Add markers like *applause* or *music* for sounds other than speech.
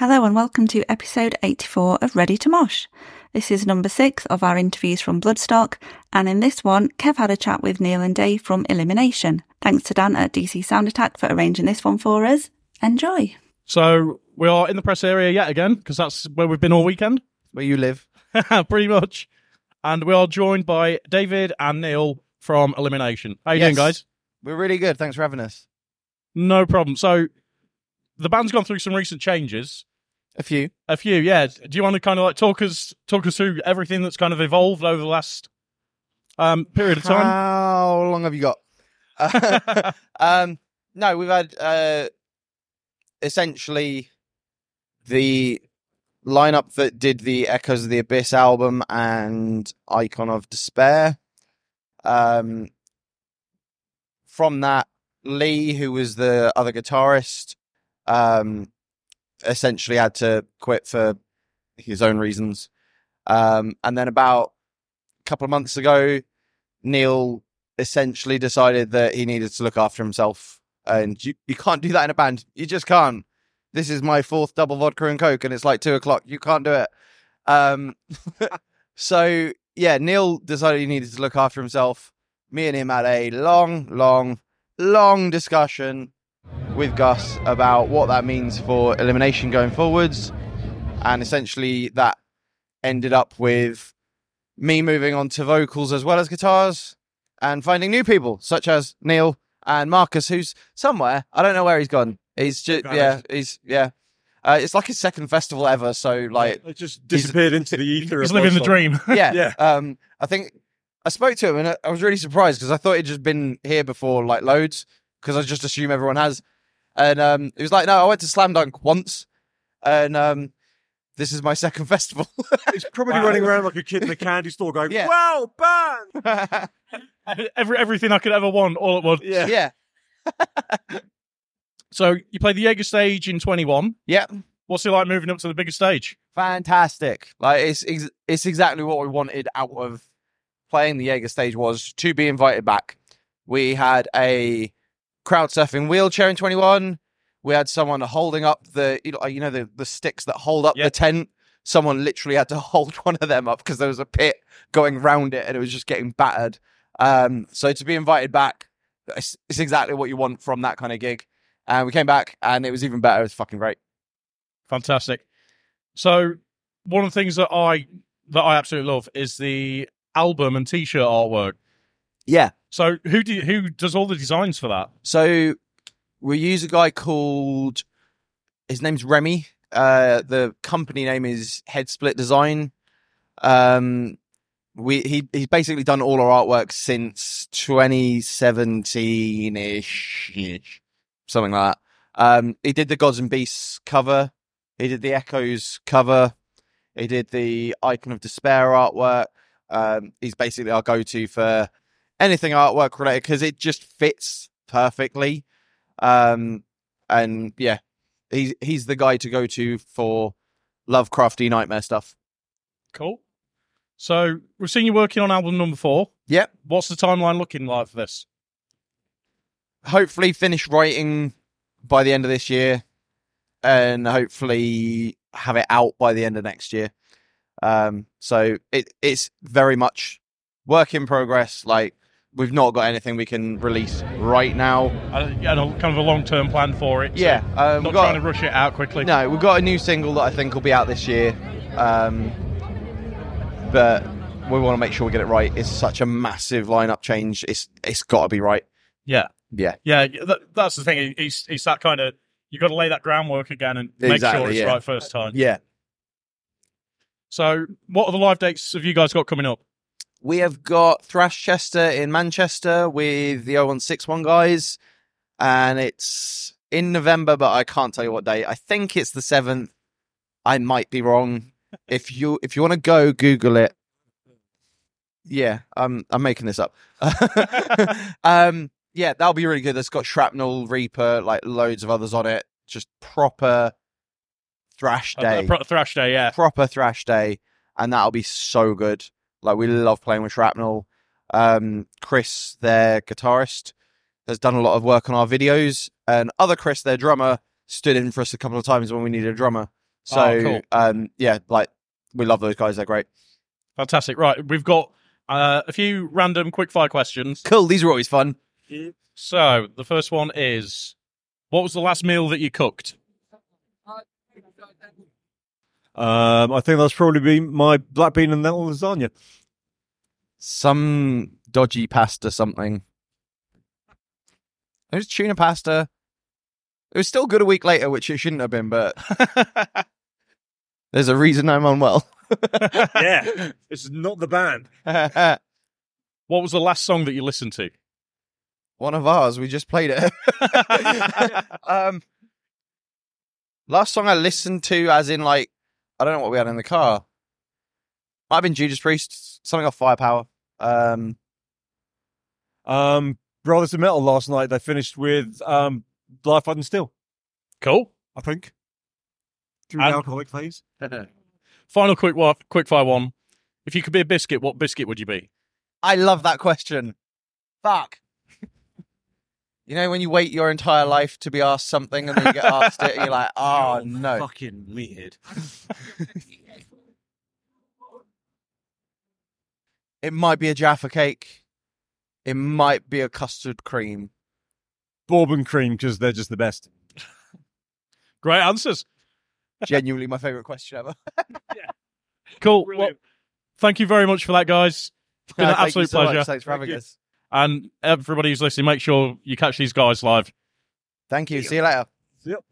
Hello and welcome to episode 84 of Ready to Mosh. This is number six of our interviews from Bloodstock, and in this one, Kev had a chat with Neil and Dave from Elimination. Thanks to Dan at DC Sound Attack for arranging this one for us. Enjoy. So we are in the press area yet again because that's where we've been all weekend, Where you live? *laughs* pretty much. And we are joined by David and Neil from Elimination. How you Yes. doing, guys? We're really good. Thanks for having us. No problem. So the band's gone through some recent changes. A few. A few, yeah. Do you want to kind of like talk us talk us through everything that's kind of evolved over the last um, period of time? How long have you got? *laughs* um, no, we've had uh, essentially the lineup that did the Echoes of the Abyss album and Icon of Despair. Um, from that, Lee, who was the other guitarist, um, essentially had to quit for his own reasons. Um, and then about a couple of months ago, Neil essentially decided that he needed to look after himself. And you, you can't do that in a band. You just can't. This is my fourth double vodka and coke, and it's like two o'clock. You can't do it. Um, *laughs* so yeah, Neil decided he needed to look after himself. Me and him had a long, long, long discussion with Gus about what that means for elimination going forwards. And essentially, that ended up with me moving on to vocals as well as guitars and finding new people such as Neil and Marcus, who's somewhere. I don't know where he's gone. He's just, Vanished. yeah, he's, yeah. Uh, it's like his second festival ever. So, like, it just disappeared into the ether. He's of living the dream. *laughs* yeah. Yeah. Um, I think I spoke to him and I- I was really surprised because I thought he'd just been here before, like loads, because I just assume everyone has. And um, he was like, "No, I went to Slam Dunk once, and um, this is my second *laughs* festival." He's probably Wow. running around like a kid in a candy store going, Yeah. wow, band! *laughs* Every, everything I could ever want all at once. Yeah. yeah, *laughs* So you played the Jaeger stage in 21. yeah, What's it like moving up to the bigger stage? fantastic. Like it's ex- it's exactly what we wanted out of playing the Jaeger stage was to be invited back. We had a crowd surfing wheelchair in 21. We had someone holding up the you know, the the sticks that hold up Yeah. the tent. Someone literally had to *laughs* hold one of them up because there was a pit going round it and it was just getting battered. Um, so to be invited back, it's, it's exactly what you want from that kind of gig. And we came back and it was even better. It was fucking great. Fantastic. So one of the things that I that I absolutely love is the album and t-shirt artwork. Yeah. So who do you, who does all the designs for that? So we use a guy called his name's Remy. Uh, the company name is Head Split Design. Um, we he he's basically done all our artwork since 2017 ish, something like that. Um, he did the Gods and Beasts cover. He did the Echoes cover. He did the Icon of Despair artwork. Um, he's basically our go-to for anything artwork related because it just fits perfectly. Um, and yeah, he's he's the guy to go to for Lovecrafty nightmare stuff. Cool. So we've seen you working on album number four. Yep. What's the timeline looking like for this? Hopefully, finish writing by the end of this year, and hopefully have it out by the end of next year. Um, so it it's very much work in progress. Like we've not got anything we can release right now. And a- kind of a long term plan for it. so Yeah, um, not got trying to rush it out quickly. No, we've got a new single that I think will be out this year. Um, but we want to make sure we get it right. It's such a massive lineup change. It's it's got to be right. Yeah. Yeah. Yeah, that, that's the thing. It's, it's that kind of you've got to lay that groundwork again and make Exactly, sure it's yeah. right first time. Yeah. So, what are the live dates have you guys got coming up? We have got Thrash Chester in Manchester with the 0161 guys, and it's in November, but I can't tell you what day. I think it's the seventh. I might be wrong. *laughs* If you if you want to go, Google it. Yeah, I'm I'm making this up. *laughs* um, yeah, that'll be really good. It's got Shrapnel, Reaper, like loads of others on it. Just proper thrash day uh, Pro- Thrash Day, yeah. proper thrash day, and that'll be so good. Like we love playing with Shrapnel. Um, Chris, their guitarist, has done a lot of work on our videos, and other Chris, their drummer, stood in for us a couple of times when we needed a drummer. So Oh, cool. um, yeah, like we love those guys. They're great. Fantastic. Right, we've got uh, a few random quickfire questions. Cool. These are always fun. So the first one is, what was the last meal that you cooked? Um, I think that's probably be my black bean and lentil lasagna. Some dodgy pasta, something. It was tuna pasta. It was still good a week later, which it shouldn't have been, but *laughs* there's a reason I'm unwell. *laughs* Yeah, it's not the band. *laughs* What was the last song that you listened to? One of ours. We just played it. um, last song I listened to, as in like, I don't know what we had in the car. Might have been Judas Priest, something off Firepower. Um, Um, Brothers of Metal last night. They finished with um, Life and Still. Cool. I think through And- the alcoholic phase. *laughs* Final quick wa- quick fire one. If you could be a biscuit, what biscuit would you be? I love that question. Fuck. You know when you wait your entire mm. life to be asked something and then you get asked it, and you're like, *laughs* "Oh no!" Fucking weird. *laughs* It might be a Jaffa cake. It might be a custard cream. Bourbon cream because they're just the best. *laughs* Great answers. Genuinely, my favorite question ever. Cool. Well, Brilliant. thank you very much for that, guys. It's been an Thank you absolute so much. pleasure. Thanks for having you. us. And everybody who's listening, make sure you catch these guys live. Thank you. See you later. Yep.